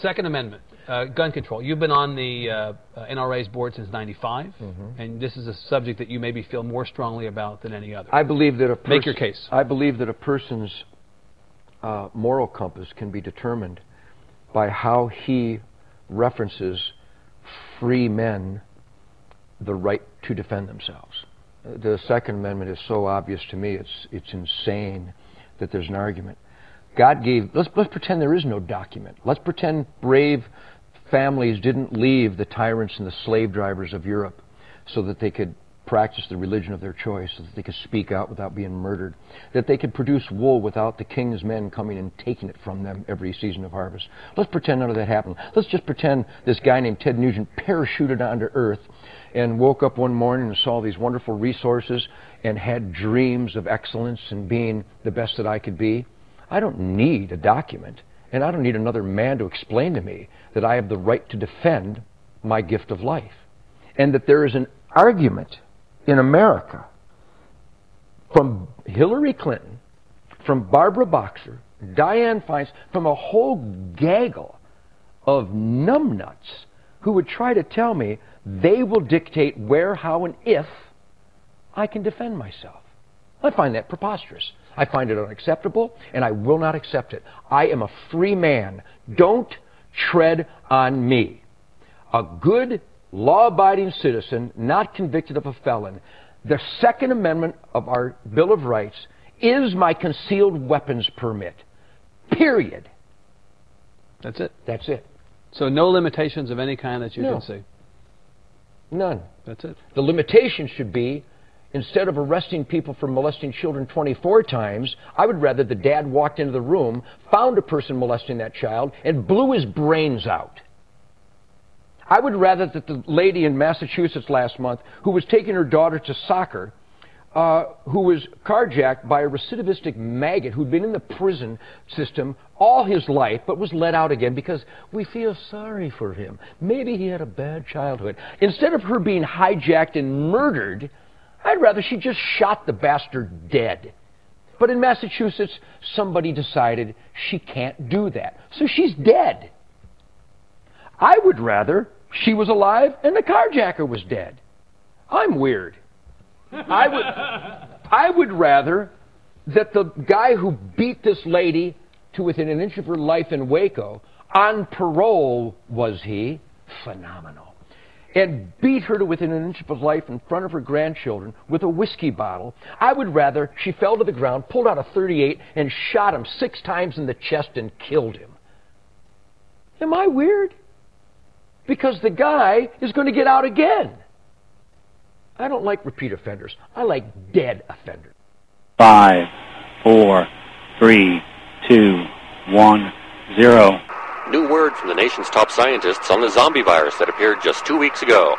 Second Amendment, uh, gun control. You've been on the uh, NRA's board since '95, Mm-hmm. and this is a subject that you maybe feel more strongly about than any other. I believe that a pers- Make your case. I believe that a person's uh, moral compass can be determined by how he references free men the right to defend themselves. The Second Amendment is so obvious to me; it's it's insane that there's an argument. God gave. Let's let's pretend there is no document. Let's pretend brave families didn't leave the tyrants and the slave drivers of Europe so that they could practice the religion of their choice, so that they could speak out without being murdered, that they could produce wool without the king's men coming and taking it from them every season of harvest. Let's pretend none of that happened. Let's just pretend this guy named Ted Nugent parachuted onto Earth and woke up one morning and saw these wonderful resources and had dreams of excellence and being the best that I could be. I don't need a document, and I don't need another man to explain to me that I have the right to defend my gift of life. And that there is an argument in America from Hillary Clinton, from Barbara Boxer, Dianne Feinstein, from a whole gaggle of numbnuts who would try to tell me they will dictate where, how, and if I can defend myself. I find that preposterous. I find it unacceptable, and I will not accept it. I am a free man. Don't tread on me. A good, law abiding citizen, not convicted of a felon. The Second Amendment of our Bill of Rights is my concealed weapons permit. Period. That's it. That's it. So no limitations of any kind that you No. can see. None. That's it. The limitation should be instead of arresting people for molesting children 24 times, I would rather the dad walked into the room, found a person molesting that child, and blew his brains out. I would rather that the lady in Massachusetts last month who was taking her daughter to soccer, uh, who was carjacked by a recidivistic maggot who'd been in the prison system all his life but was let out again because we feel sorry for him. Maybe he had a bad childhood. Instead of her being hijacked and murdered, I'd rather she just shot the bastard dead. But in Massachusetts, somebody decided she can't do that. So she's dead. I would rather she was alive and the carjacker was dead. I'm weird. I would, I would rather that the guy who beat this lady to within an inch of her life in Waco, on parole was he, phenomenal, and beat her to within an inch of his life in front of her grandchildren with a whiskey bottle. I would rather she fell to the ground, pulled out a 38, and shot him six times in the chest and killed him. Am I weird? Because the guy is going to get out again. I don't like repeat offenders. I like dead offenders. Five, four, three, two, one, zero. New word from the nation's top scientists on the zombie virus that appeared just two weeks ago.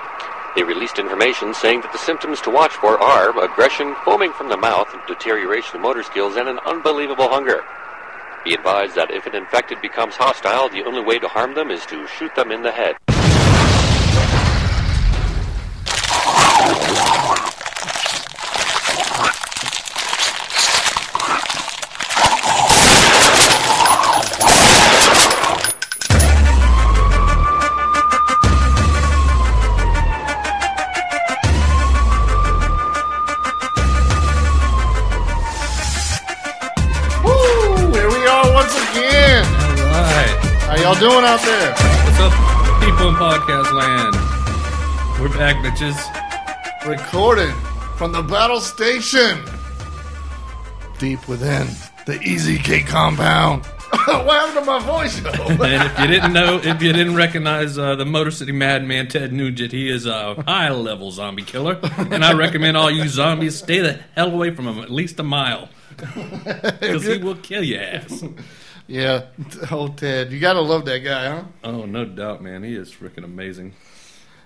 They released information saying that the symptoms to watch for are aggression, foaming from the mouth, deterioration of motor skills, and an unbelievable hunger. Be advised that if an infected becomes hostile, the only way to harm them is to shoot them in the head. Doing out there? What's up, people in podcast land? We're back, bitches. Recording from the battle station. Deep within the Easy EZK compound. what happened to my voice? And if you didn't know, if you didn't recognize uh, the Motor City Madman Ted Nugent, he is a high-level zombie killer, and I recommend all you zombies stay the hell away from him at least a mile, because he will kill your ass. Yeah. Oh, Ted. You got to love that guy, huh? Oh, no doubt, man. He is freaking amazing.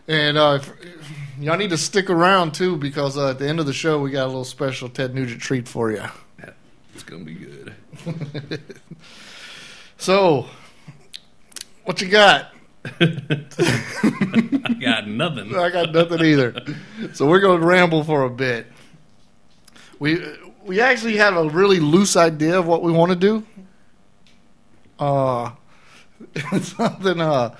And uh, if- y'all need to stick around, too, because uh, at the end of the show, we got a little special Ted Nugent treat for you. Yeah, It's gonna be good. So, what you got? I got nothing. I got nothing either. So we're going to ramble for a bit. We we actually have a really loose idea of what we want to do. Uh, it's something. Uh,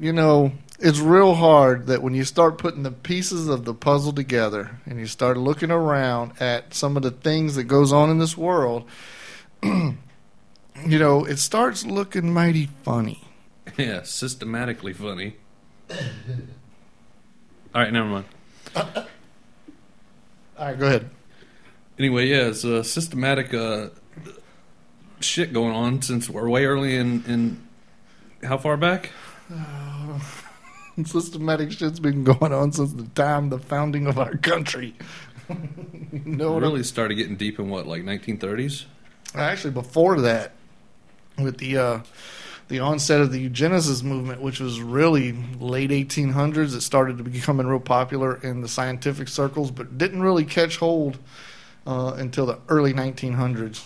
you know, it's real hard that when you start putting the pieces of the puzzle together and you start looking around at some of the things that goes on in this world, you know, it starts looking mighty funny. Yeah, systematically funny. All right, never mind. All right, go ahead. Anyway, yeah, it's a systematic uh, shit going on since we're way early in, in how far back? Systematic shit's been going on since the time the founding of our country. you know what I- really started getting deep in what, like 1930s? Actually, before that, with the uh, the onset of the eugenicist movement, which was really late 1800s, it started to becoming real popular in the scientific circles, but didn't really catch hold uh, until the early 1900s.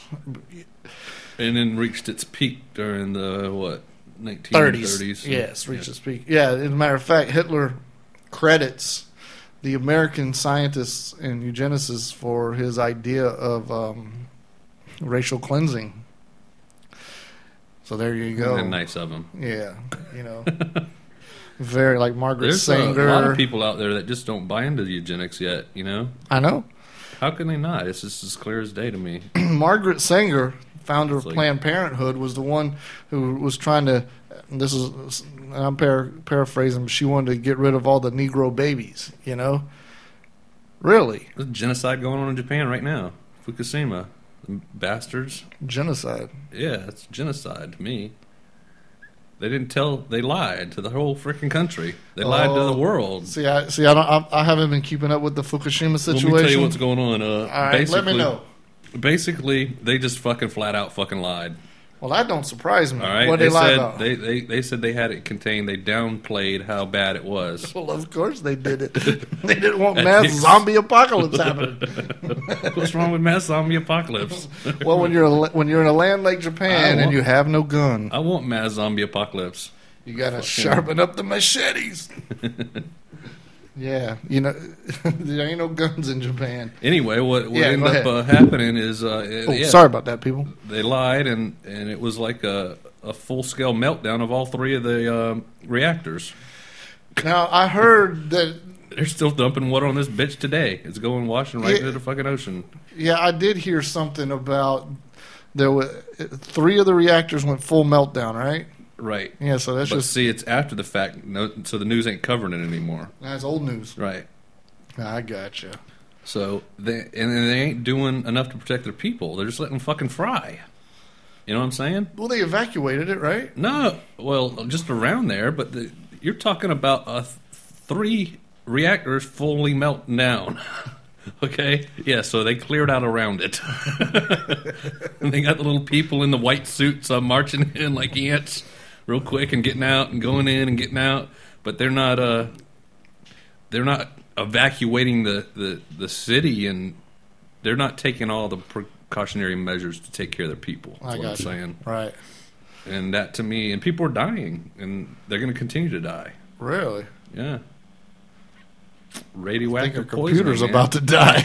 And then reached its peak during the what, 1930s? 30s. Yes, reached its peak. Yeah, as a matter of fact, Hitler credits the American scientists and eugenicists for his idea of um, racial cleansing. So there you go. And nice of them. Yeah, you know, very like Margaret There's a, Sanger. lot of people out there that just don't buy into eugenics yet. You know, I know how can they not? It's just as clear as day to me. Margaret Sanger, founder of like- Planned Parenthood, was the one who was trying to. This is I'm par- paraphrasing. But she wanted to get rid of all the Negro babies. You know, really There's genocide going on in Japan right now. Fukushima, bastards. genocide. Yeah, it's genocide to me. They didn't tell. They lied to the whole freaking country. They lied to the Oh. world. See, I see. I don't. I, I haven't been keeping up with the Fukushima situation. Let me tell you what's going on. Uh, all right, let me know. Basically, they just fucking flat out fucking lied. Well, that don't surprise me. All right, What they, they, lie said about? they, they they said they had it contained. They downplayed how bad it was. well, of course they did it. they didn't want mass zombie apocalypse happening. What's wrong with mass zombie apocalypse? well, when you're a, when you're in a land like Japan and you have no gun, I want mass zombie apocalypse. you gotta sharpen up the machetes. Yeah, you know there ain't no guns in Japan. Anyway, what, what Yeah, ended up uh, happening is, uh, Oh, yeah, sorry about that, people. they lied, and, and it was like a, a full scale meltdown of all three of the um reactors. Now I heard that. They're still dumping water on this bitch today. It's going washing right Yeah. into the fucking ocean. Yeah, I did hear something about there were three of the reactors went full meltdown, right? Right. Yeah, so that's but just see, it's after the fact, no, so the news ain't covering it anymore. that's old news. Right. I gotcha. So they and they ain't doing enough to protect their people. They're just letting them fucking fry. You know what I'm saying? Well, they evacuated it, right? No, well, just around there, but the, you're talking about uh, th- three reactors fully melting down. okay, yeah, so they cleared out around it. and they got the little people in the white suits uh, marching in like ants, real quick, and getting out and going in and getting out. But they're not. Uh, they're not evacuating the, the, the city, and they're not taking all the precautionary measures to take care of their people. That's I what I'm gotcha. saying. Right. And that to me, and people are dying, and they're going to continue to die. Really? Yeah. I think Radioactive our poisoning. computer's about to die.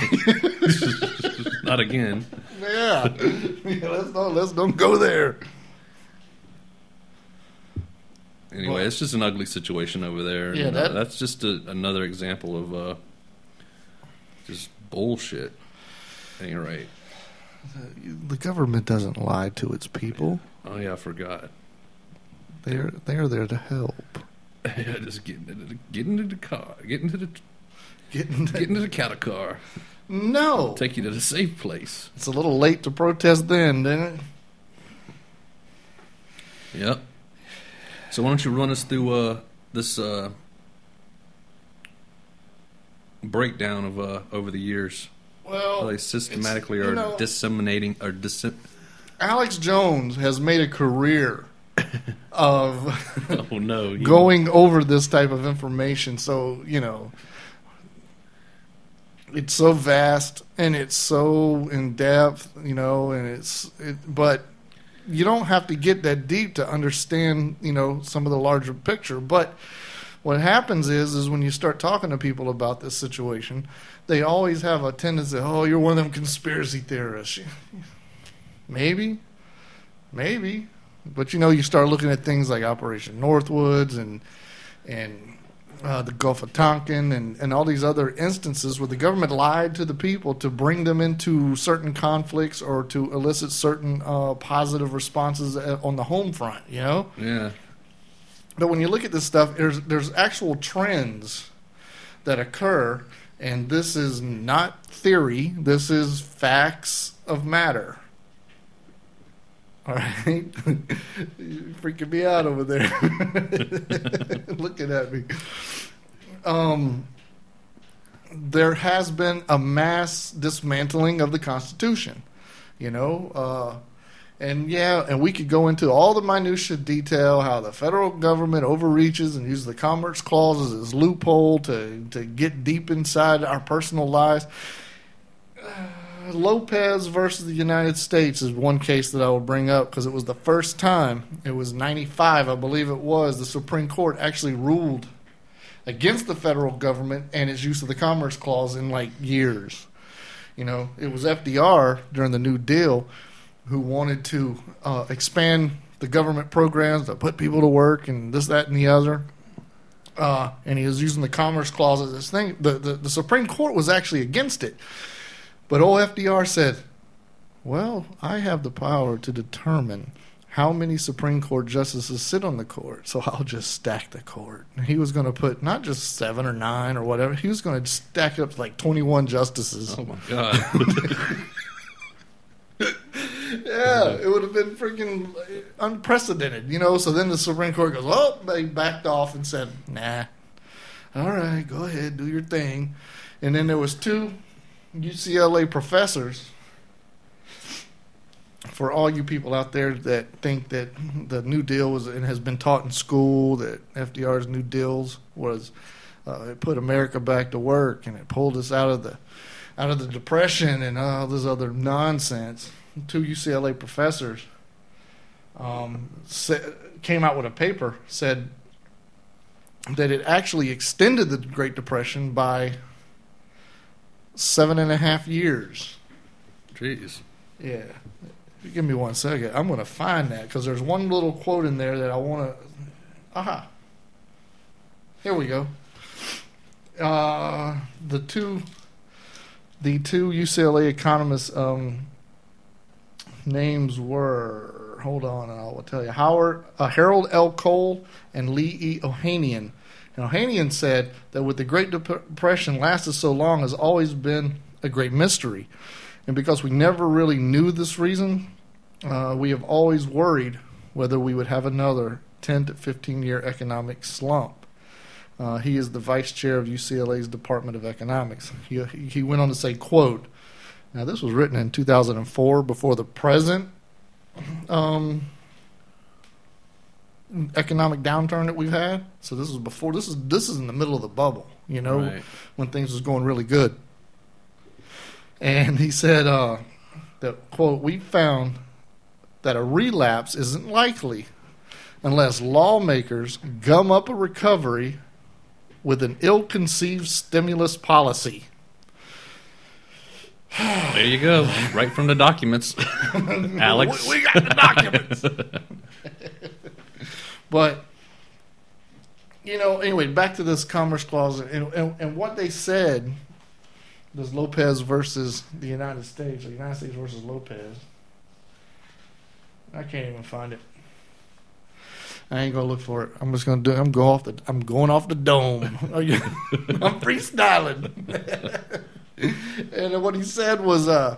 Not again. yeah. yeah. Let's not let's don't go there. Anyway, Well- it's just an ugly situation over there. Yeah, and, uh, that's just a, another example of uh, just bullshit. Ain't right. The government doesn't lie to its people. Oh yeah, I forgot. They're they're there to help. yeah, just get into the get into the car, get into the Getting get into the cattle car, no. take you to the safe place. It's a little late to protest then, didn't it? Yep. So why don't you run us through uh, this uh, breakdown of uh, over the years Well, how they systematically are know- disseminating or dis- Alex Jones has made a career of oh no going over this type of information. So, you know, it's so vast and it's so in depth, you know, and it's, it, but you don't have to get that deep to understand, you know, some of the larger picture. But what happens is, is when you start talking to people about this situation, they always have a tendency, oh, you're one of them conspiracy theorists. Maybe, maybe. But you know, you start looking at things like Operation Northwoods and and uh, the Gulf of Tonkin and, and all these other instances where the government lied to the people to bring them into certain conflicts or to elicit certain uh, positive responses uh, on the home front, you know? Yeah. But when you look at this stuff, there's, there's actual trends that occur, and this is not theory, this is facts of matter. All right, You're freaking me out over there, looking at me. Um, there has been a mass dismantling of the Constitution. You know, uh, and yeah, and we could go into all the minutia detail how the federal government overreaches and uses the Commerce Clause as its loophole to to get deep inside our personal lives. Lopez versus the United States is one case that I will bring up because it was the first time. It was 95, I believe it was. The Supreme Court actually ruled against the federal government and its use of the Commerce Clause in like years. You know, it was FDR during the New Deal who wanted to uh, expand the government programs to put people to work and this, that, and the other. Uh, and he was using the Commerce Clause as this thing. The, the, the Supreme Court was actually against it but old FDR said, Well, I have the power to determine how many Supreme Court justices sit on the court, so I'll just stack the court. And he was going to put not just seven or nine or whatever, he was going to stack up like 21 justices. Oh my god. yeah, it would have been freaking unprecedented, you know. So then the Supreme Court goes, "Oh," they backed off and said, "Nah, all right, go ahead, do your thing." And then there was two UCLA professors, for all you people out there that think that the New Deal was and has been taught in school that FDR's New Deals was uh, it put America back to work and it pulled us out of the out of the depression and all this other nonsense. Two UCLA professors um, came out with a paper said that it actually extended the Great Depression by seven and a half years. Jeez. Yeah. Give me one second. I'm going to find that because there's one little quote in there that I want to. Aha. Here we go. Uh, the two, the two UCLA economists' um, names were. Hold on, I will tell you. Howard uh, Harold L. Cole and Lee E. Ohanian. Now, Ohanian said that with the Great Depression lasted so long has always been a great mystery. And because we never really knew this reason, uh, we have always worried whether we would have another 10 to 15 year economic slump. Uh, he is the vice chair of UCLA's Department of Economics. He, he went on to say, quote, now this was written in 2004 before the present um, economic downturn that we've had. So this is before this is this is in the middle of the bubble, you know, right. when things was going really good. And he said uh, that quote we found that a relapse isn't likely unless lawmakers gum up a recovery with an ill-conceived stimulus policy. There you go, right from the documents, Alex. we got the documents. But you know, anyway, back to this Commerce Clause and, and, and what they said. This Lopez versus the United States, or United States versus Lopez. I can't even find it. I ain't gonna look for it. I'm just gonna do. I'm going off the. I'm going off the dome. I'm freestyling. and what he said was, uh,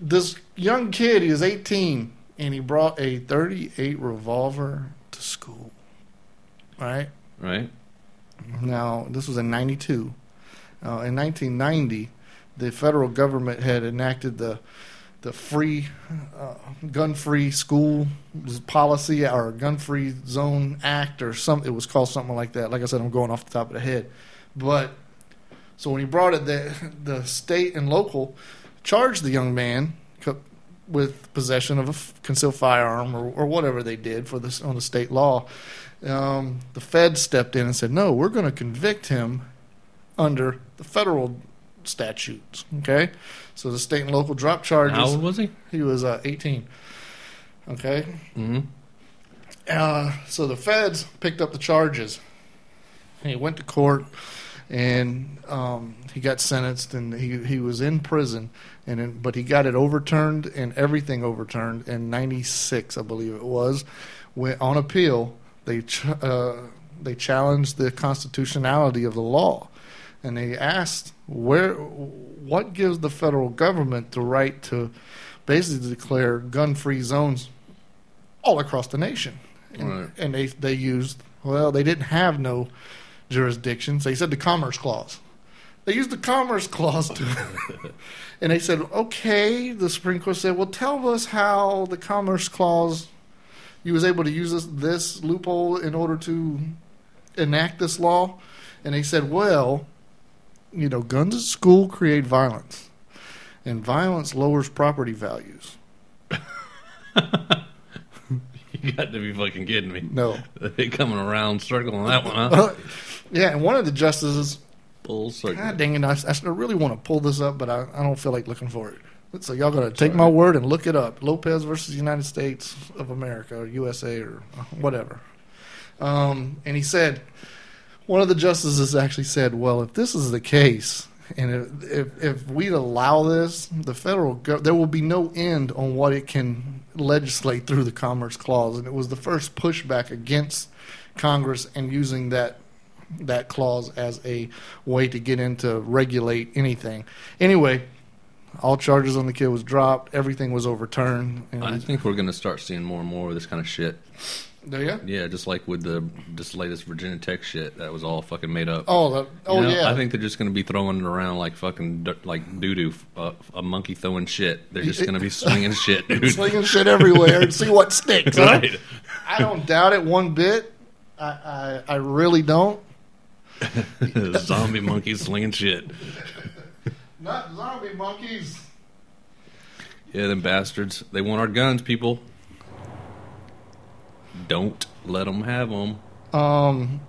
this young kid. He was 18 and he brought a 38 revolver to school. Right? Right. Now, this was in 92. Uh, in 1990, the federal government had enacted the the free uh, gun free school policy or gun free zone act or something it was called something like that like i said i'm going off the top of the head but so when he brought it the the state and local charged the young man with possession of a concealed firearm or, or whatever they did for this on the state law, um, the Fed stepped in and said, "No, we're going to convict him under the federal statutes." Okay, so the state and local drop charges. How old was he? He was uh, 18. Okay. Mhm. Uh, so the feds picked up the charges. He went to court, and um, he got sentenced, and he he was in prison, and then, but he got it overturned and everything overturned in '96, I believe it was. When, on appeal, they ch- uh, they challenged the constitutionality of the law, and they asked where what gives the federal government the right to basically declare gun-free zones all across the nation. And, Right. and they they used well, they didn't have no jurisdictions. They said the Commerce Clause. They used the Commerce Clause to, and they said, okay. The Supreme Court said, well, tell us how the Commerce Clause you was able to use this, this loophole in order to enact this law, and they said, well, you know, guns at school create violence, and violence lowers property values. You got to be fucking kidding me. No. They coming around circle on that one, huh? Uh, yeah, and one of the justices, Circle. God dang it, I, I really want to pull this up, but I, I don't feel like looking for it. So y'all gotta take my word and look it up. Lopez versus United States of America or USA or whatever. Um, and he said, one of the justices actually said, "Well, if this is the case, and if if, if we allow this, the federal gov- there will be no end on what it can legislate through the Commerce Clause." And it was the first pushback against Congress and using that that clause as a way to get in to regulate anything. Anyway, all charges on the kid was dropped. Everything was overturned. And I think we're going to start seeing more and more of this kind of shit. there you. Yeah, just like with the this latest Virginia Tech shit that was all fucking made up. Oh, the, oh You know, yeah. I think they're just going to be throwing it around like fucking like doo doo, uh, a monkey throwing shit. They're just going to be swinging shit, dude. slinging shit everywhere and see what sticks. right? I don't doubt it one bit. I, I, I really don't. Zombie monkeys slinging shit. Not zombie monkeys. Yeah, them bastards. They want our guns, people. Don't let them have them. Um,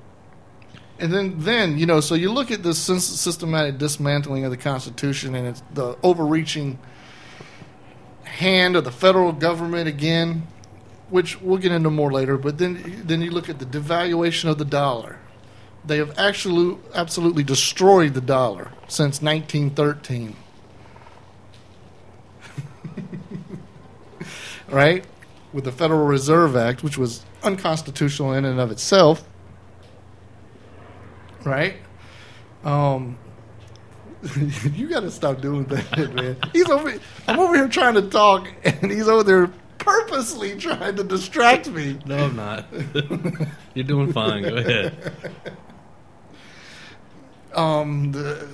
and then, then you know, so you look at this systematic dismantling of the Constitution and it's the overreaching hand of the federal government again, which we'll get into more later. But then, then you look at the devaluation of the dollar. They have actually absolutely destroyed the dollar since 1913. right? With the Federal Reserve Act, which was unconstitutional in and of itself. Right? Um, you got to stop doing that, man. He's over. I'm over here trying to talk, and he's over there purposely trying to distract me. No, I'm not. You're doing fine. Go ahead. Um, the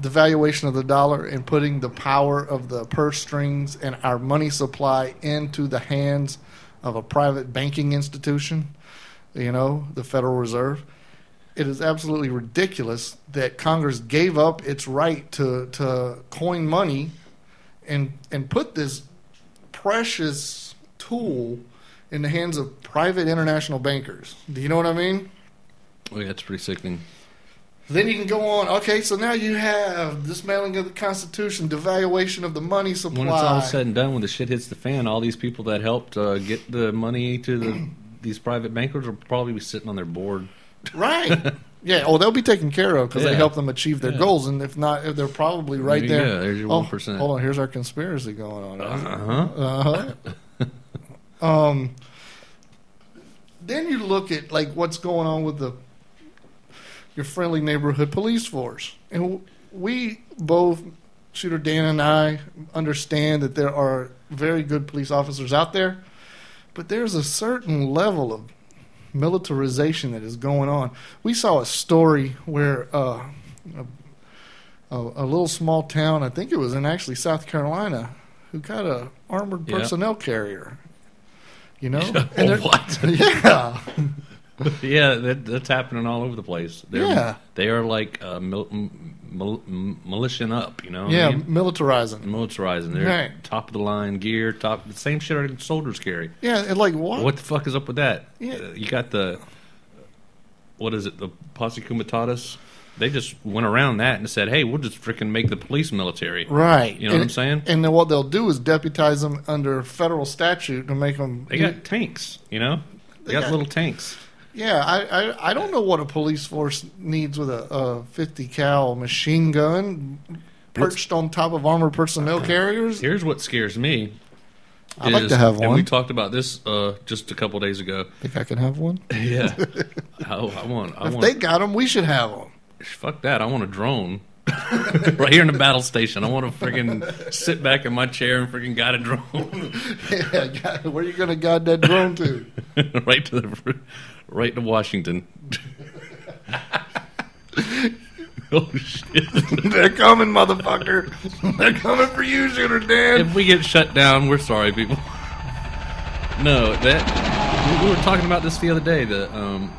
the valuation of the dollar and putting the power of the purse strings and our money supply into the hands of a private banking institution, you know, the Federal Reserve. It is absolutely ridiculous that Congress gave up its right to, to coin money and and put this precious tool in the hands of private international bankers. Do you know what I mean? Oh, yeah, that's pretty sickening. Then you can go on. Okay, so now you have dismantling of the Constitution, devaluation of the money supply. When it's all said and done, when the shit hits the fan, all these people that helped uh, get the money to the these private bankers will probably be sitting on their board. right? Yeah. Oh, they'll be taken care of because they Yeah. help them achieve their Yeah. goals, and if not, they're probably right There go. There's your Oh, 1%. Hold on. Here's our conspiracy going on. Uh huh. Uh-huh. um, then you look at like what's going on with the your friendly neighborhood police force, and we both, Shooter Dan and I, understand that there are very good police officers out there, but there's a certain level of militarization that is going on. We saw a story where uh, a, a, a little small town, I think it was in actually South Carolina, who got a armored Yeah. personnel carrier. You know, Oh, what? yeah, yeah, that, that's happening all over the place. They're, Yeah. they are like uh, mil- m- mil- m- militiaing up. You know, what I yeah, mean? militarizing. militarizing. They're Right. top of the line gear, top the same shit our soldiers carry. Yeah, and like what? What the fuck is up with that? Yeah. Uh, you got the what is it? The posse comitatus. they just went around that and said, "Hey, we'll just freaking make the police military." Right. You know what I'm saying? And then what they'll do is deputize them under federal statute to make them. They got tanks, you know. They, got, got- little tanks. Yeah, I, I I don't know what a police force needs with a, a 50 cal machine gun perched on top of armored personnel carriers. Here's what scares me. I'd like is- to have one. And we one. talked about this uh, just a couple days ago. Think I can have one? Yeah. oh, I want. I If want. they got them, we should have them. fuck that. I want a drone. right here in the battle station. I want to freaking sit back in my chair and freaking guide a drone yeah, God, where are you gonna guide that drone to? right to the right to Washington. oh shit! They're coming, motherfucker. They're coming for you, Shooter Dan. if we get shut down, we're sorry, people. No, that we, we were talking about this the other day. That um,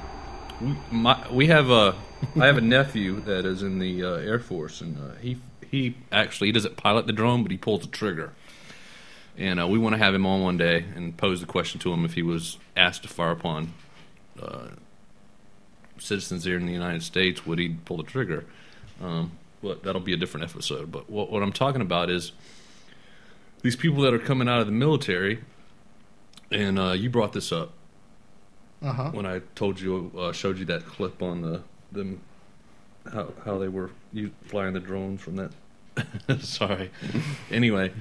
we, my, we have a I have a nephew that is in the uh, Air Force, and uh, he he actually he doesn't pilot the drone, but he pulls the trigger. And uh, we want to have him on one day and pose the question to him if he was asked to fire upon uh, citizens here in the United States, would he pull the trigger? Um, but that'll be a different episode. But what, what I'm talking about is these people that are coming out of the military, and uh, you brought this up Uh huh. when I told you, uh, showed you that clip on the them how how they were you flying the drones from that. Sorry. anyway,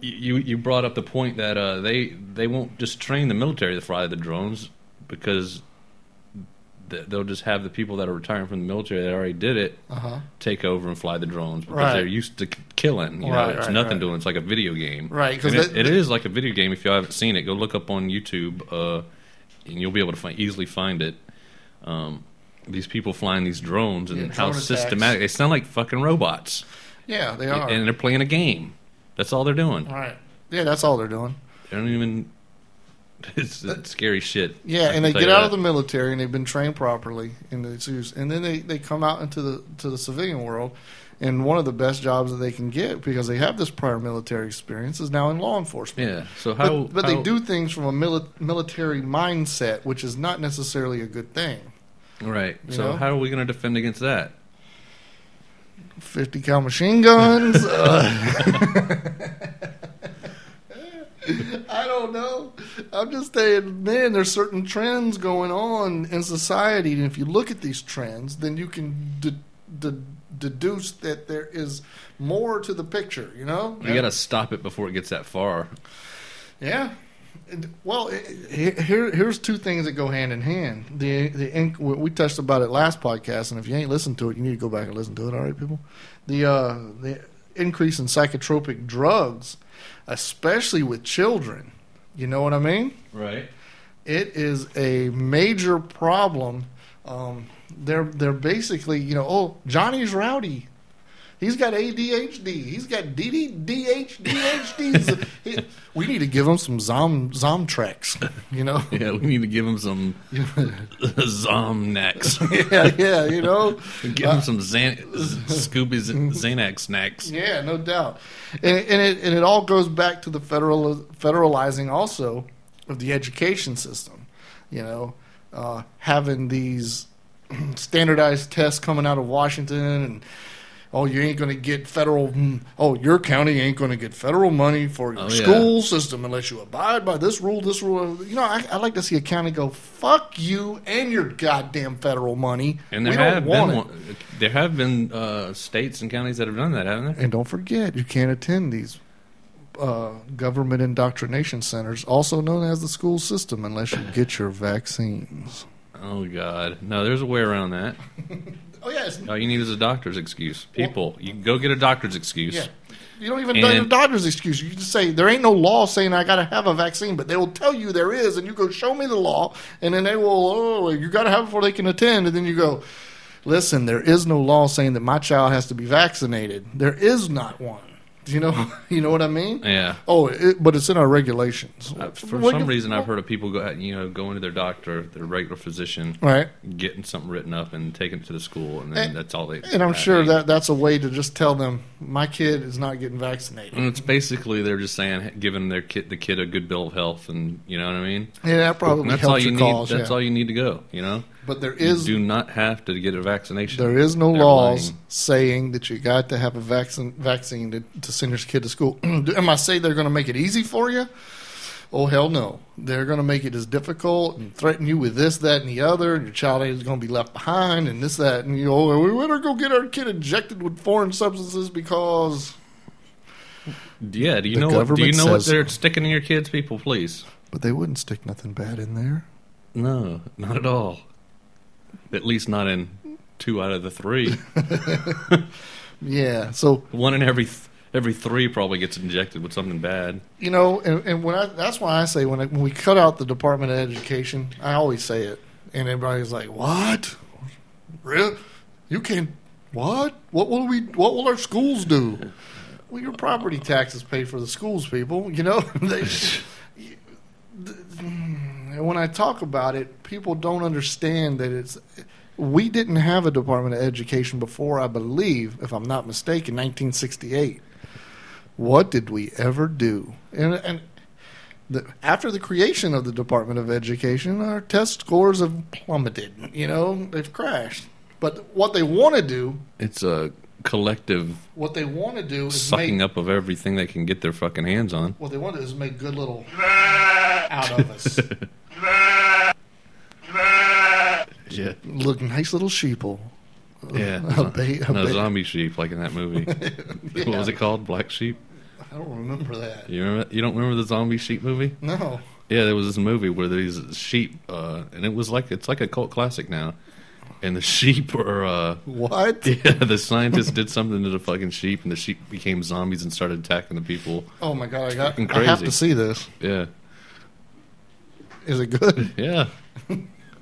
you you brought up the point that uh, they they won't just train the military to fly the drones because they'll just have the people that are retiring from the military that already did it Uh huh. take over and fly the drones because Right. they're used to k- killing. You know, it's right, nothing right. doing. It's like a video game. Right, 'cause And it, it is like a video game. If you haven't seen it, go look up on YouTube, uh, and you'll be able to find, easily find it. Um, these people flying these drones and Yeah, how drone attacks. systematic they sound like fucking robots, Yeah, they are. and they're playing a game. That's all they're doing. All right. Yeah, that's all they're doing. They don't even. It's, it's scary shit. Yeah, I and they get out that. of the military and they've been trained properly in the use, and then they, they come out into the to the civilian world, and one of the best jobs that they can get because they have this prior military experience is now in law enforcement. Yeah. So how? but but how- they do things from a mili- military mindset, which is not necessarily a good thing. right. you So know? how are we going to defend against that? Fifty cal machine guns. uh, I don't know. I'm just saying, man. There's certain trends going on in society, and if you look at these trends, then you can de- de- deduce that there is more to the picture. You know, We got to stop it before it gets that far. Yeah. Well, here here's two things that go hand in hand. The the we touched about it last podcast, and if you ain't listened to it, you need to go back and listen to it. All right, people. The uh, the increase in psychotropic drugs, especially with children. You know what I mean? Right. It is a major problem. Um, they're they're basically you know oh Johnny's rowdy. He's got ADHD. He's got DDDHDHD. He- we need to give him some Zom Zomtrex. You know, Yeah, we need to give him some Zomnax. yeah, yeah, you know, give him some Xan- Scooby Xanax snacks. yeah, no doubt. And, and it and it all goes back to the federal federalizing also of the education system. You know, uh, having these standardized tests coming out of Washington and. Oh, you ain't going to get federal. mm, Oh, your county ain't going to get federal money for your Oh, yeah. school system unless you abide by this rule, this rule. You know, I, I like to see a county go, "Fuck you and your goddamn federal money." And there we have been one, there have been uh, states and counties that have done that, haven't there? And don't forget, you can't attend these uh, government indoctrination centers, also known as the school system, unless you get your vaccines. Oh God, no. There's a way around that. Oh yes, All you need is a doctor's excuse. People, you can go get a doctor's excuse. yeah. You don't even And- need a doctor's excuse. You just say there ain't no law saying I got to have a vaccine, but they will tell you there is, and you go show me the law, and then they will. Oh, you got to have it before they can attend, and then you go. Listen, there is no law saying that my child has to be vaccinated. There is not one. You know, you know what I mean? Yeah. Oh, it, but it's in our regulations. Uh, For some reason, I've heard of people go, you know, going to their doctor, their regular physician, Right. getting something written up and taking it to the school, and then And- that's all they. And I'm sure that that's a way to just tell them my kid is not getting vaccinated. And it's basically they're just saying, giving their kid, the kid, a good bill of health, and you know what I mean. Yeah, that probably And that's helps all you need. cause. that's yeah. all you need to go. You know, But there is you do not have to get a vaccination. there is no They're laws lying. saying that you got to have a vaccine vaccine to, to send your kid to school. Am I saying they're going to make it easy for you? Oh hell no! They're going to make it as difficult and threaten you with this, that, and the other. And your child is going to be left behind, and this, that, and you. Oh, we better go get our kid injected with foreign substances because. Yeah. Do you know what? Do you know what they're sticking in your kids? People, please. But they wouldn't stick nothing bad in there. No, not at all. At least not in two out of the three. Yeah. So One in every th- every three probably gets injected with something bad. you know, and, and when I, that's why I say when, I, when we cut out the Department of Education, I always say it, and everybody's like, "What? Real? You can't? What? What will we? What will our schools do? Well, your property taxes pay for the schools, people. You know, they, and when I talk about it, people don't understand that it's. We didn't have a Department of Education before, I believe, if I'm not mistaken, 1968 what did we ever do? And, and the, after the creation of the Department of Education, our test scores have plummeted. You know, they've crashed. But what they want to do, It's a collective what they want to do is sucking make up of everything they can get their fucking hands on. what they want to do is make good little out of us. Yeah, Look, nice little sheeple. yeah. A ba- a no ba- zombie sheep like in that movie. What was it called? Black sheep. I don't remember that. You remember? You don't remember the zombie sheep movie? No. Yeah, there was this movie where these sheep, uh, and it was like it's like a cult classic now. And the sheep were, uh, What? yeah, the scientists did something to the fucking sheep, and the sheep became zombies and started attacking the people. Oh my god! I got. I have to see this. Yeah, Is it good? yeah,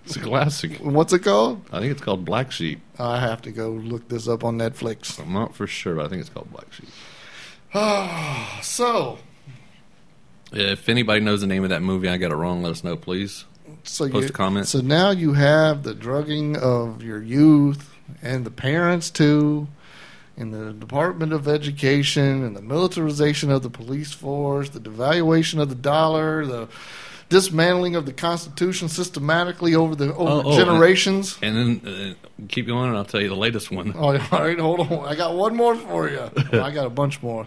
it's a classic. What's it called? I think it's called Black Sheep. I have to go look this up on Netflix. I'm not for sure, but I think it's called Black Sheep. So, if anybody knows the name of that movie, I got it wrong. Let us know, please. so Post you, a comment. So now you have the drugging of your youth and the parents too, and the Department of Education and the militarization of the police force, the devaluation of the dollar, the dismantling of the Constitution systematically over the over Oh, oh, generations. And then uh, keep going, and I'll tell you the latest one. Oh, all right, hold on. I got one more for you. Well, I got a bunch more.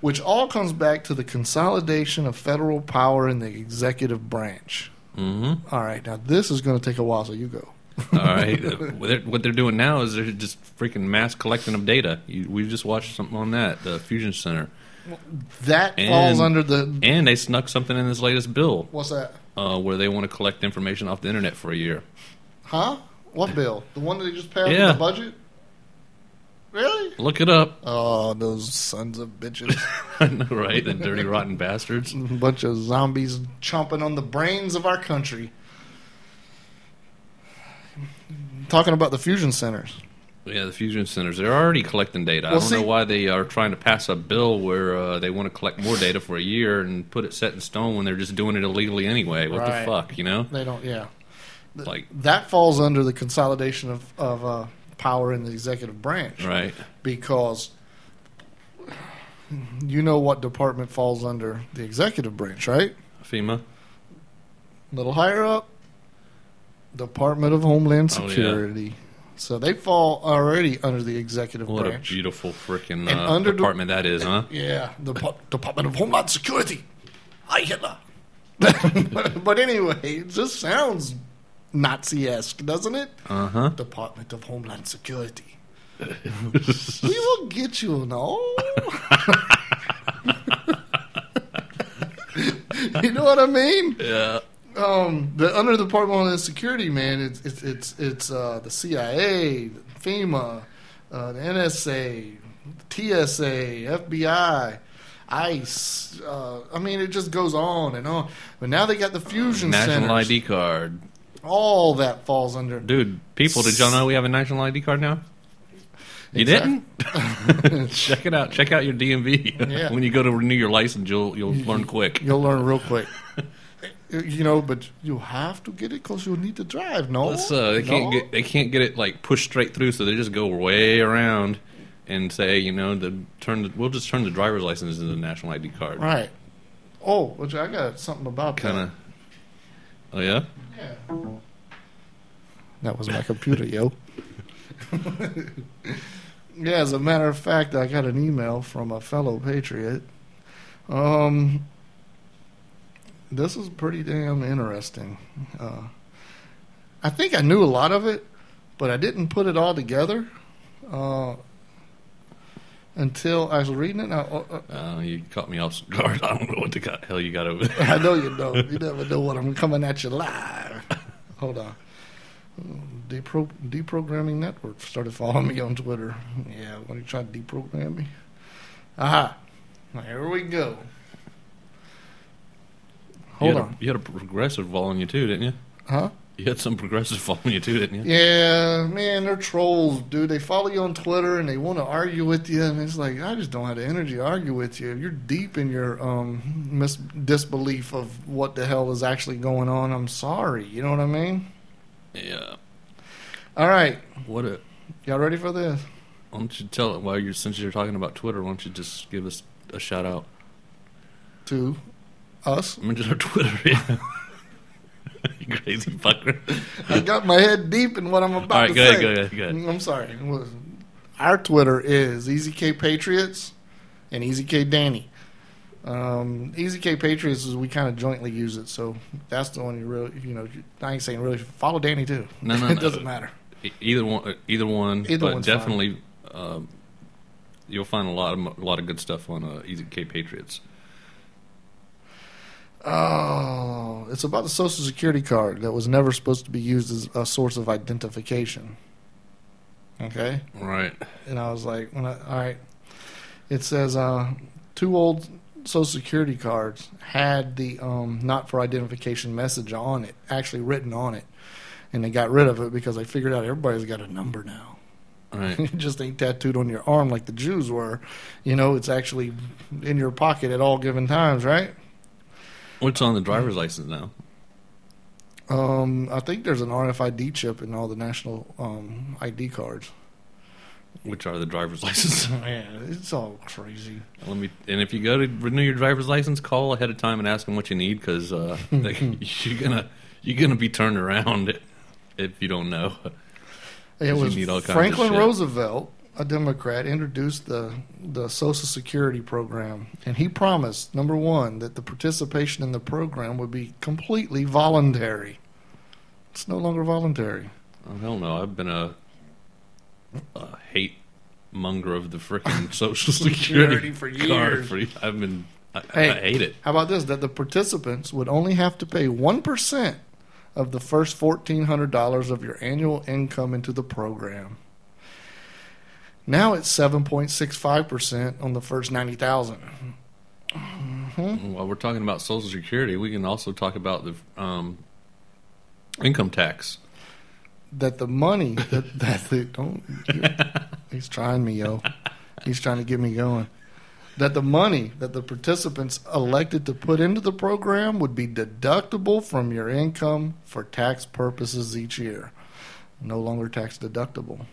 Which all comes back to the consolidation of federal power in the executive branch. Mm-hmm. All right, now this is going to take a while, so you go. All right. What they're- what they're doing now is they're just freaking mass collecting of data. You, we just watched something on that, the Fusion Center, That And- falls under the. and they snuck something in this latest bill What's that? uh, where they want to collect information off the internet for a year. Huh? What bill? The one that they just passed in Yeah. the budget? Really? Look it up. Oh, those sons of bitches. I know, right? The dirty, rotten bastards. A bunch of zombies chomping on the brains of our country. Talking about the fusion centers. Yeah, the fusion centers. They're already collecting data. I don't see- know why they are trying to pass a bill where uh, they want to collect more data for a year and put it set in stone when they're just doing it illegally anyway. What Right. the fuck, you know? They don't, yeah. Like, That falls under the consolidation of, of uh, power in the executive branch. right? Because you know what department falls under the executive branch, right? FEMA. A little higher up, Department of Homeland Oh, yeah. Security. So they fall already under the executive What a beautiful freaking uh, under department that is, huh? Yeah, the Po- Department of Homeland Security. Hi, Hitler. but anyway, it just sounds Nazi-esque, doesn't it? Uh huh. Department of Homeland Security. we will get you, no? you know what I mean? Yeah. Um, the under the Department of Security, man, it's it's it's, it's uh, the CIA, FEMA, uh, the NSA, TSA, FBI, ICE. Uh, I mean, it just goes on and on. But now they got the fusion National centers. ID card. All that falls under. Dude, people, did y'all know we have a national ID card now? You didn't? Check it out. Check out your DMV. Yeah. when you go to renew your license, you'll you'll learn quick. You'll learn real quick. you know, but you have to get it because you'll need to drive. No, uh, they can't No? get they can't get it like pushed straight through, so they just go way around and say, you know, the turn the, we'll just turn the driver's license into the national ID card. right. Oh, which I got something about Kind that. of. Oh yeah. yeah. That was my computer, yo. yeah, as a matter of fact, I got an email from a fellow patriot. Um, this is pretty damn interesting. Uh, I think I knew a lot of it, but I didn't put it all together uh, until I was reading it. I, uh, Uh, you caught me off guard. I don't know what the hell you got over there. I know you don't. You never know what I'm coming at you live. Hold on. Depro- deprogramming Network started following me on Twitter. Yeah, want to try to deprogram me? Aha. Here we go. Hold you had on. A, you had a progressive following you too, didn't you? Huh? You had some progressive following you too, didn't you? Yeah, man, they're trolls, dude. They follow you on Twitter and they want to argue with you, and it's like I just don't have the energy to argue with you. You're deep in your um mis- disbelief of what the hell is actually going on. I'm sorry. You know what I mean? Yeah. All right, What a. y'all ready for this? Why don't you tell it while you're since you're talking about Twitter? Why don't you just give us a shout out? To us. I mean, just our Twitter. Yeah. you crazy fucker. I got my head deep in what I'm about All right, to go ahead, say. go ahead, go ahead. I'm sorry. Our Twitter is EasyK Patriots and EasyK Danny. Um, EasyK Patriots is we kind of jointly use it, so that's the one you really, you know, I ain't saying really follow Danny too. No, no, it no. doesn't matter. Either one, uh, either one, Either but definitely, um, you'll find a lot of a lot of good stuff on uh, Easy K Patriots. Oh, it's about the Social Security card that was never supposed to be used as a source of identification. Okay. Right. and I was like, when I, all right, it says uh, two old Social Security cards had the um, not for identification message on it, actually written on it, and they got rid of it because they figured out everybody's got a number now. Right. it just ain't tattooed on your arm like the Jews were. You know, it's actually in your pocket at all given times, right? What's on the driver's license now? Um, I think there's an RFID chip in all the national um, ID cards. Which are the driver's license? Man, it's all crazy. Let me. And if you go to renew your driver's license, call ahead of time and ask them what you need because uh, you're gonna you're gonna be turned around if you don't know. It You was need all kinds of Franklin. Roosevelt, a Democrat, introduced the the Social Security program, and he promised number one that the participation in the program would be completely voluntary. It's no longer voluntary. Oh, hell no! I've been a, a hate monger of the freaking Social Security for card years. for. I've been. I, Hey. I hate it. How about this? That the participants would only have to pay one percent of the first fourteen hundred dollars of your annual income into the program. Now it's seven point six five percent on the first ninety thousand. While we're talking about Social Security, we can also talk about the um, income tax. that the money that that they don't he's trying me yo. He's trying to get me going. That the money that the participants elected to put into the program would be deductible from your income for tax purposes each year. No longer tax deductible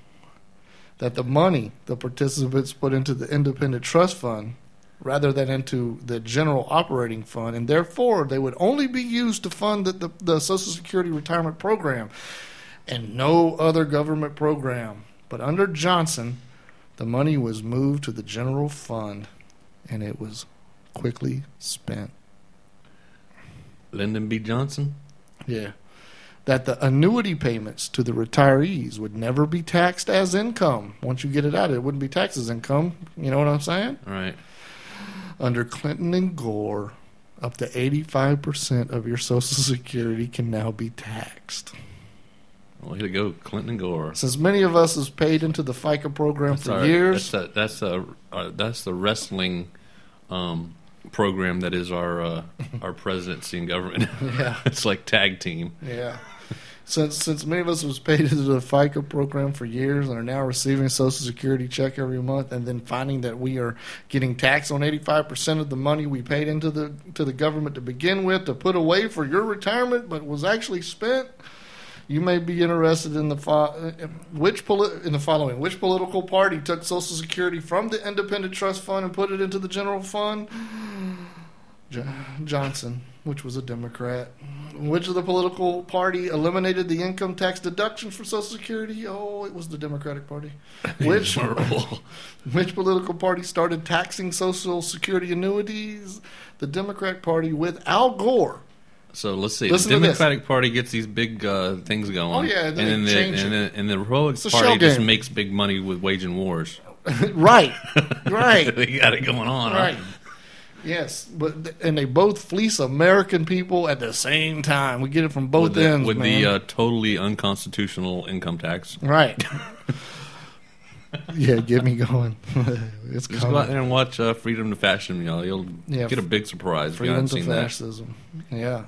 that the money the participants put into the independent trust fund rather than into the general operating fund and therefore they would only be used to fund the, the, the social security retirement program and no other government program. But under Johnson, the money was moved to the general fund and it was quickly spent. Lyndon B. Johnson. Yeah. That the annuity payments to the retirees would never be taxed as income. Once you get it out, it wouldn't be taxed as income. You know what I'm saying? Right. Under Clinton and Gore, up to 85% of your Social Security can now be taxed. Way to go, Clinton and Gore. Since many of us has paid into the FICA program That's for our- years, That's a, that's a, uh, that's the wrestling um, program that is our uh, our presidency and government. Yeah. it's like tag team. Yeah. since since many of us was paid into the FICA program for years and are now receiving a Social Security check every month, and then finding that we are getting taxed on eighty five percent of the money we paid into the to the government to begin with to put away for your retirement, but was actually spent. You may be interested in the fo- which poli- in the following: which political party took Social Security from the Independent Trust Fund and put it into the general fund? Jo- Johnson, which was a Democrat. Which of the political party eliminated the income tax deduction for Social Security? Oh, it was the Democratic Party. Which which political party started taxing Social Security annuities? The Democrat Party with Al Gore. So let's see. Listen the. Democratic Party gets these big uh, things going. Oh, yeah, and then then the and, it. the, and the Republican Party just game. makes big money with waging wars. right, right. they got it going on. huh? Right. Yes, but and they both fleece American people at the same time. We get it from both With the, ends, with man. the uh, totally unconstitutional income tax. right. yeah, get me going. it's Just go out there and watch uh, Freedom to Fascism, y'all. You'll Yeah, get a big surprise if you Freedom haven't to seen that. fascism. Yeah,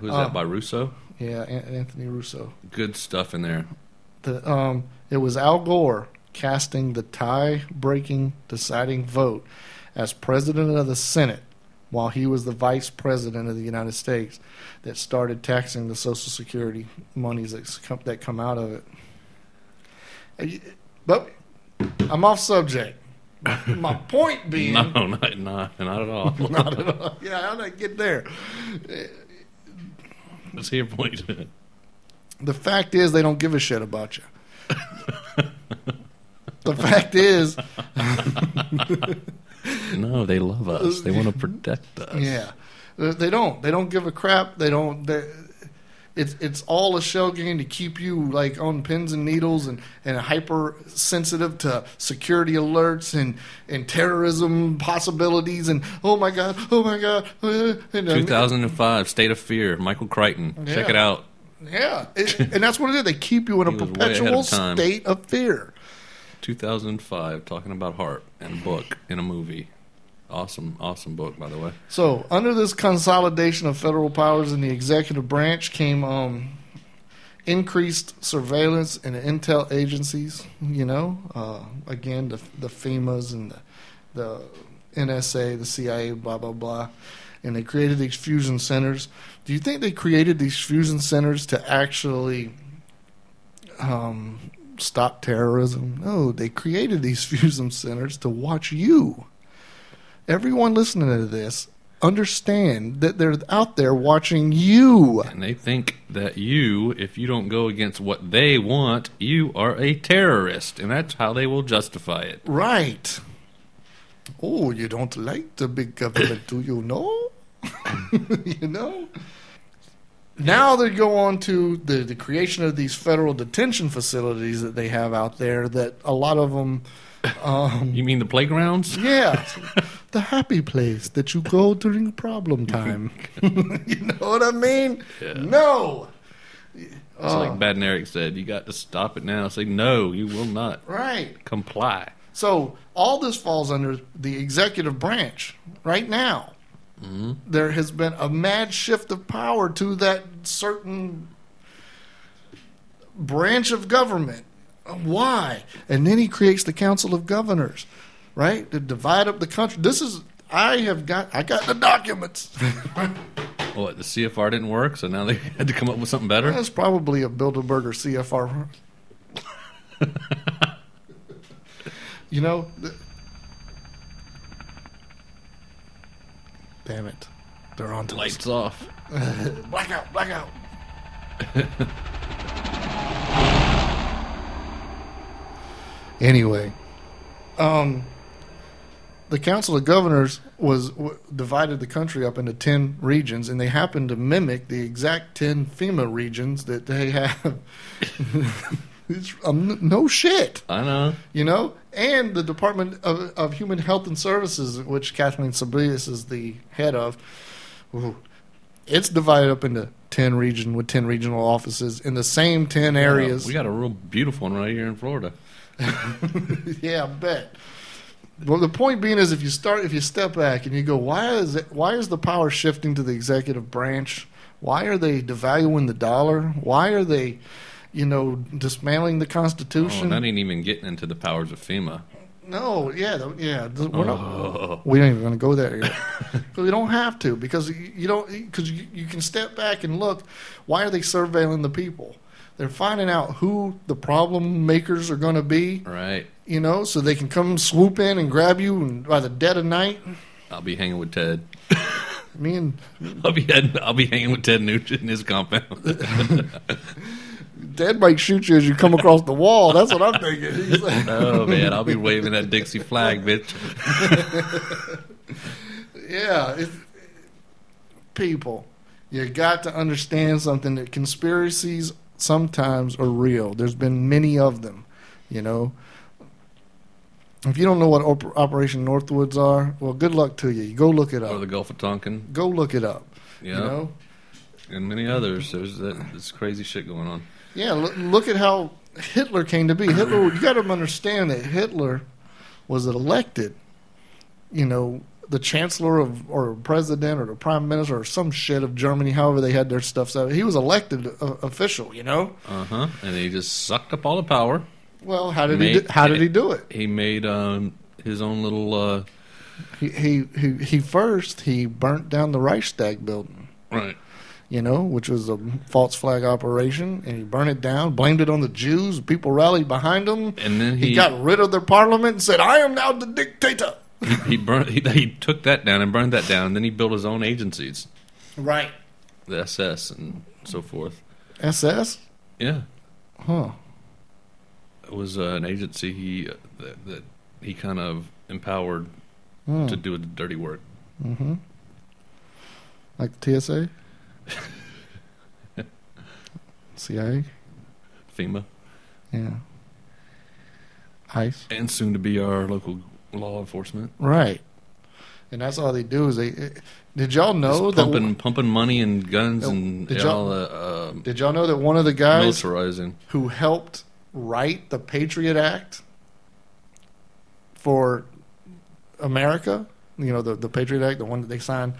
Who's Uh, that by Russo? yeah. Anthony Russo. Good stuff in there. The, um, it was Al Gore casting the tie-breaking deciding vote as president of the Senate while he was the vice president of the United States that started taxing the Social Security monies that come, that come out of it. Uh, But I'm off subject. My point being, No, not, not, not at all. not at all. Yeah, how did I get there? Let's hear your point. The fact is, they don't give a shit about you. the fact is, no, they love us. They want to protect us. Yeah, they don't. They don't give a crap. They don't. They, it's it's all a shell game to keep you like on pins and needles and and hyper sensitive to security alerts and and terrorism possibilities and oh my god, oh my god. uh, and, uh, 2005, State of Fear, Michael Crichton. Check it out. Yeah, it- and that's what it is. They keep you in a He was way ahead of perpetual state of fear. 2005, talking about heart and a book in a movie. Awesome, awesome book, by the way. So, under this consolidation of federal powers in the executive branch came um, increased surveillance in intel agencies. You know, uh, again, the, the FEMA's and the, the NSA, the CIA, blah, blah, blah. And they created these fusion centers. Do you think they created these fusion centers to actually um, stop terrorism? No, they created these fusion centers to watch you everyone listening to this understand that they're out there watching you. And they think that you, if you don't go against what they want, you are a terrorist. And that's how they will justify it. Right. Oh, you don't like the big government, do you know? you know? Now they go on to the, the creation of these federal detention facilities that they have out there that a lot of them um, You mean the playgrounds? Yeah, the happy place that you go during problem time. you know what I mean? No. It's Uh. like Bad and Eric said, you got to stop it now. Say, no, you will not Right. comply. So all this falls under the executive branch right now. There has been a mad shift of power to that certain branch of government. Why? And then he creates the Council of Governors, right? To divide up the country. This is I have got I got the documents. What, the CFR didn't work, so now they had to come up with something better? That's probably a Bilderberger CFR. you know, th- damn it, they're on to us. Lights off. Blackout, blackout. Anyway, um, the Council of Governors was w- divided the country up into ten regions, and they happened to mimic the exact ten FEMA regions that they have. it's, um, no shit I know. you know, and the Department of, of Human Health and Services, which Kathleen Sebelius is the head of. Ooh, it's divided up into ten region with ten regional offices in the same ten areas. We got a real beautiful one right here in Florida. yeah, I bet. Well, the point being is, if you start, if you step back and you go, why is it? Why is the power shifting to the executive branch? Why are they devaluing the dollar? Why are they, you know, dismantling the Oh, Constitution? that ain't even getting into the powers of FEMA. No, yeah, yeah. We're Oh. not, we ain't even going to go there yet. we don't have to because you you don't because you, you can step back and look. Why are they surveilling the people? They're finding out who the problem makers are going to be, Right. you know, so they can come swoop in and grab you and by the dead of night. I'll be hanging with Ted. Me and I'll be heading, I'll be hanging with Ted Nugent in his compound. Ted might shoot you as you come across the wall. That's what I'm thinking. He's like, oh man, I'll be waving that Dixie flag, bitch. yeah, people, you got to understand something that conspiracies sometimes are real. There's been many of them, you know. If you don't know what Op- Operation Northwoods are, well, good luck to you. Go look it up. Or the. Gulf of Tonkin. Go look it up. Yeah. You know, And many others. There's that, this crazy shit going on. yeah. Look, look at how Hitler came to be. Hitler, you got to understand that Hitler was elected. You know, the chancellor of or president or the prime minister or some shit of Germany, however they had their stuff set. He was elected uh, official. You know. Uh huh. And he just sucked up all the power. Well, how did he Made- do, how did he do it? He made um, his own little. Uh, He, he he he first he burnt down the Reichstag building. right. you know, which was a false flag operation, and he burned it down, blamed it on the Jews. People rallied behind him. And then he, he- got rid of their parliament and said, "I am now the dictator." He, he burned. He, he took that down and burned that down. And then he built his own agencies, Right. the SS and so forth. SS? Yeah, Huh. it was uh, an agency he uh, that, that he kind of empowered Hmm. to do the dirty work. Mm-hmm. Like the TSA? CIA? FEMA Yeah. ICE? and soon to be our local law enforcement. Right. And that's all they do is they. eh, Did y'all know Just that? pumping pumping money and guns and did y'all- all uh, um, Did y'all know that one of the guys militarizing. who helped write the Patriot Act for America, you know, the, the Patriot Act, the one that they signed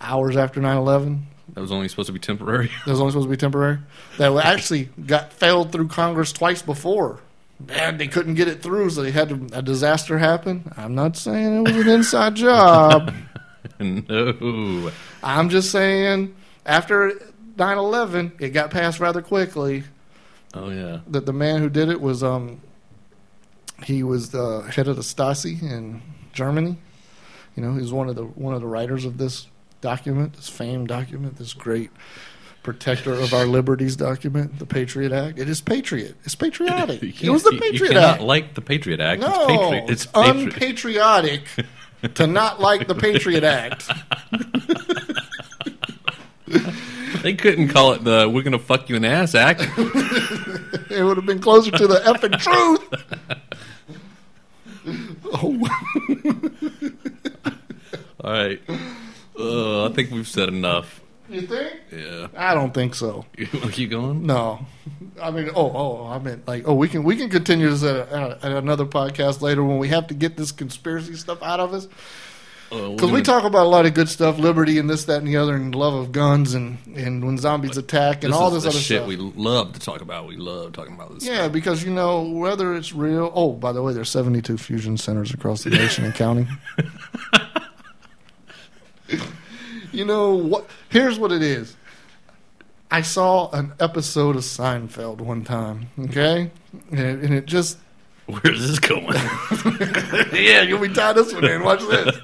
hours after 9 11, That was only supposed to be temporary. that was only supposed to be temporary, that actually got failed through Congress twice before. And they couldn't get it through, so they had to, a disaster happen. I'm not saying it was an inside job. no. I'm just saying after 9 11, it got passed rather quickly. Oh yeah. that the man who did it was um he was the head of the Stasi in Germany. You know, he's one of the one of the writers of this document, this famed document, this great protector of our liberties document, the Patriot Act. It is patriot. It's patriotic. It was the Patriot you cannot Act. like the Patriot Act. no, it's patriot. it's, It's patriot. unpatriotic to not like the Patriot Act. They couldn't call it the "We're gonna fuck you in the ass" act. It would have been closer to the effing truth. Oh, All right. Uh, I think we've said enough. You think? Yeah. I don't think so. You want to keep going? No, I mean, oh, oh, I meant like, oh, we can we can continue this at, at, at another podcast later when we have to get this conspiracy stuff out of us Uh, because we talk about a lot of good stuff, liberty and this, that, and the other, and love of guns and and when zombies attack and this all is this the other shit stuff. we love to talk about. We love talking about this. yeah, because you know whether it's real. Oh, by the way, there's 72 fusion centers across the nation and counting. you know what? Here's what it is. I saw an episode of Seinfeld one time. Okay, and it, and it just Where's this going? yeah, you'll be tie this one in. Watch this.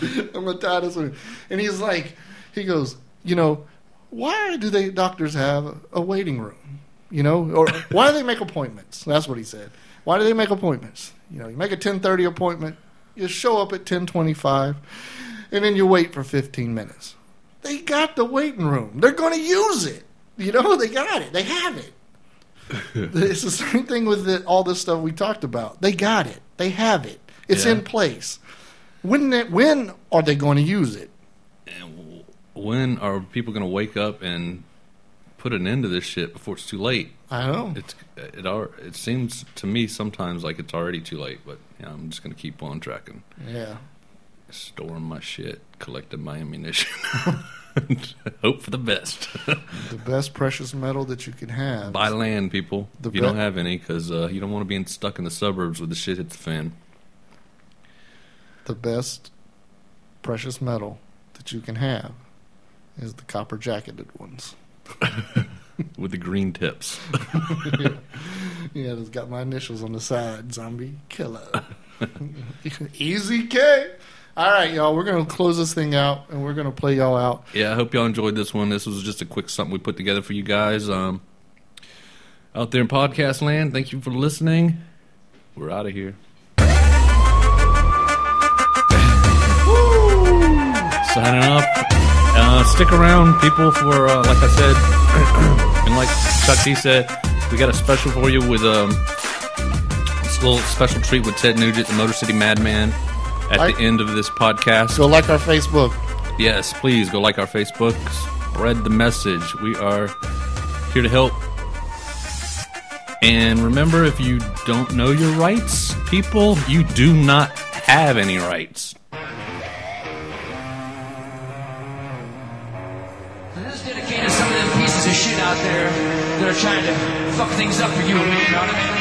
I'm gonna tie this one in. And he's like, he goes, you know, why do they doctors have a waiting room? You know, or why do they make appointments? That's what he said. Why do they make appointments? You know, you make a 10:30 appointment, you show up at 10:25, and then you wait for 15 minutes. They got the waiting room. They're going to use it. You know, they got it. They have it. it's the same thing with the, all this stuff we talked about. They got it. They have it. It's Yeah. in place. When that, when are they going to use it? And when are people going to wake up and put an end to this shit before it's too late? I know. It's it are it seems to me sometimes like it's already too late, but yeah, I'm just going to keep on tracking, Yeah. Storing my shit, collecting my ammunition. Hope for the best. The best precious metal that you can have. Buy land, people. The if you don't have any, because uh, you don't want to be in, stuck in the suburbs with the shit hits the fan. The best precious metal that you can have is the copper jacketed ones. With the green tips. Yeah, it's got my initials on the side. Zombie killer. Easy K. All right, y'all. We're gonna close this thing out, and we're gonna play y'all out. Yeah, I hope y'all enjoyed this one. This was just a quick something we put together for you guys. Um, out there in podcast land, thank you for listening. We're out of here. Signing off. Uh, stick around, people, for, uh, like I said, and like Chuck D said, we got a special for you with um, this little special treat with Ted Nugent, the Motor City Madman, at Like- the end of this podcast. Go like our Facebook. Yes, please go like our Facebook, spread the message. We are here to help. And remember, if you don't know your rights, people, you do not have any rights. This is dedicated to some of them pieces of shit out there that are trying to fuck things up for you and me, you know what I mean?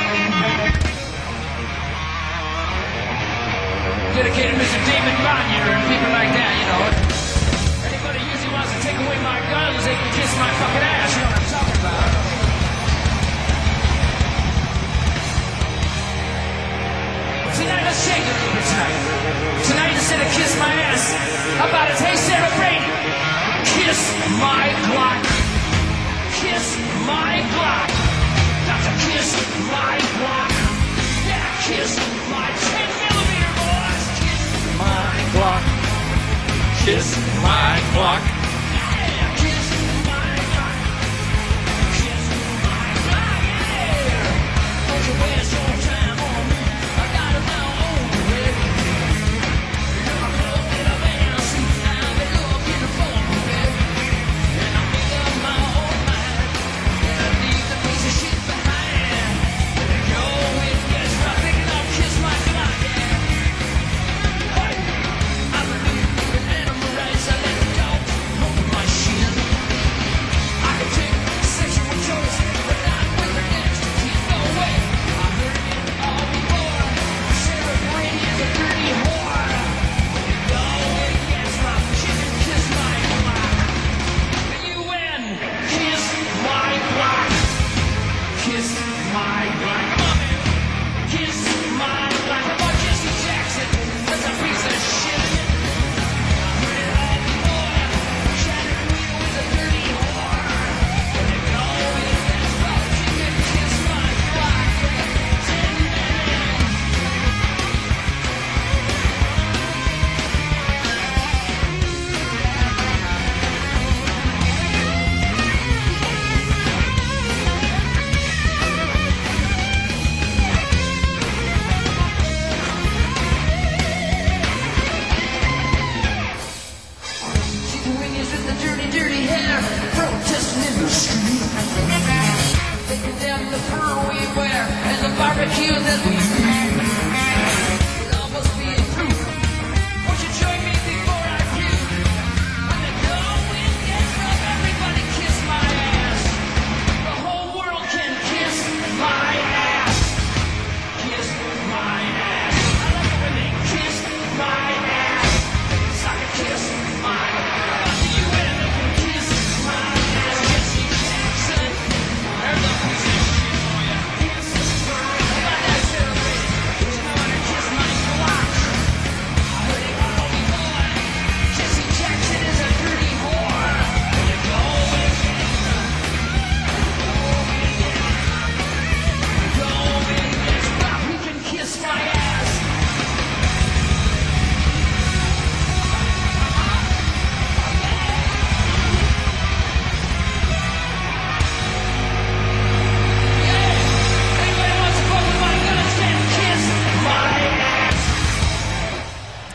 Dedicated Mr. David Bonnier and people like that, you know. Anybody usually wants to take away my guns, they can kiss my fucking ass, you know what I'm talking about. Tonight, let's shake it a little bit tonight. Tonight, instead of kiss my ass, how about it? Hey, Sarah Brady, kiss my Glock. Kiss my Glock. Got to kiss my Glock. Yeah, kiss my 10 millimeter boys. Kiss my Glock. Kiss my. Yeah, kiss my Glock.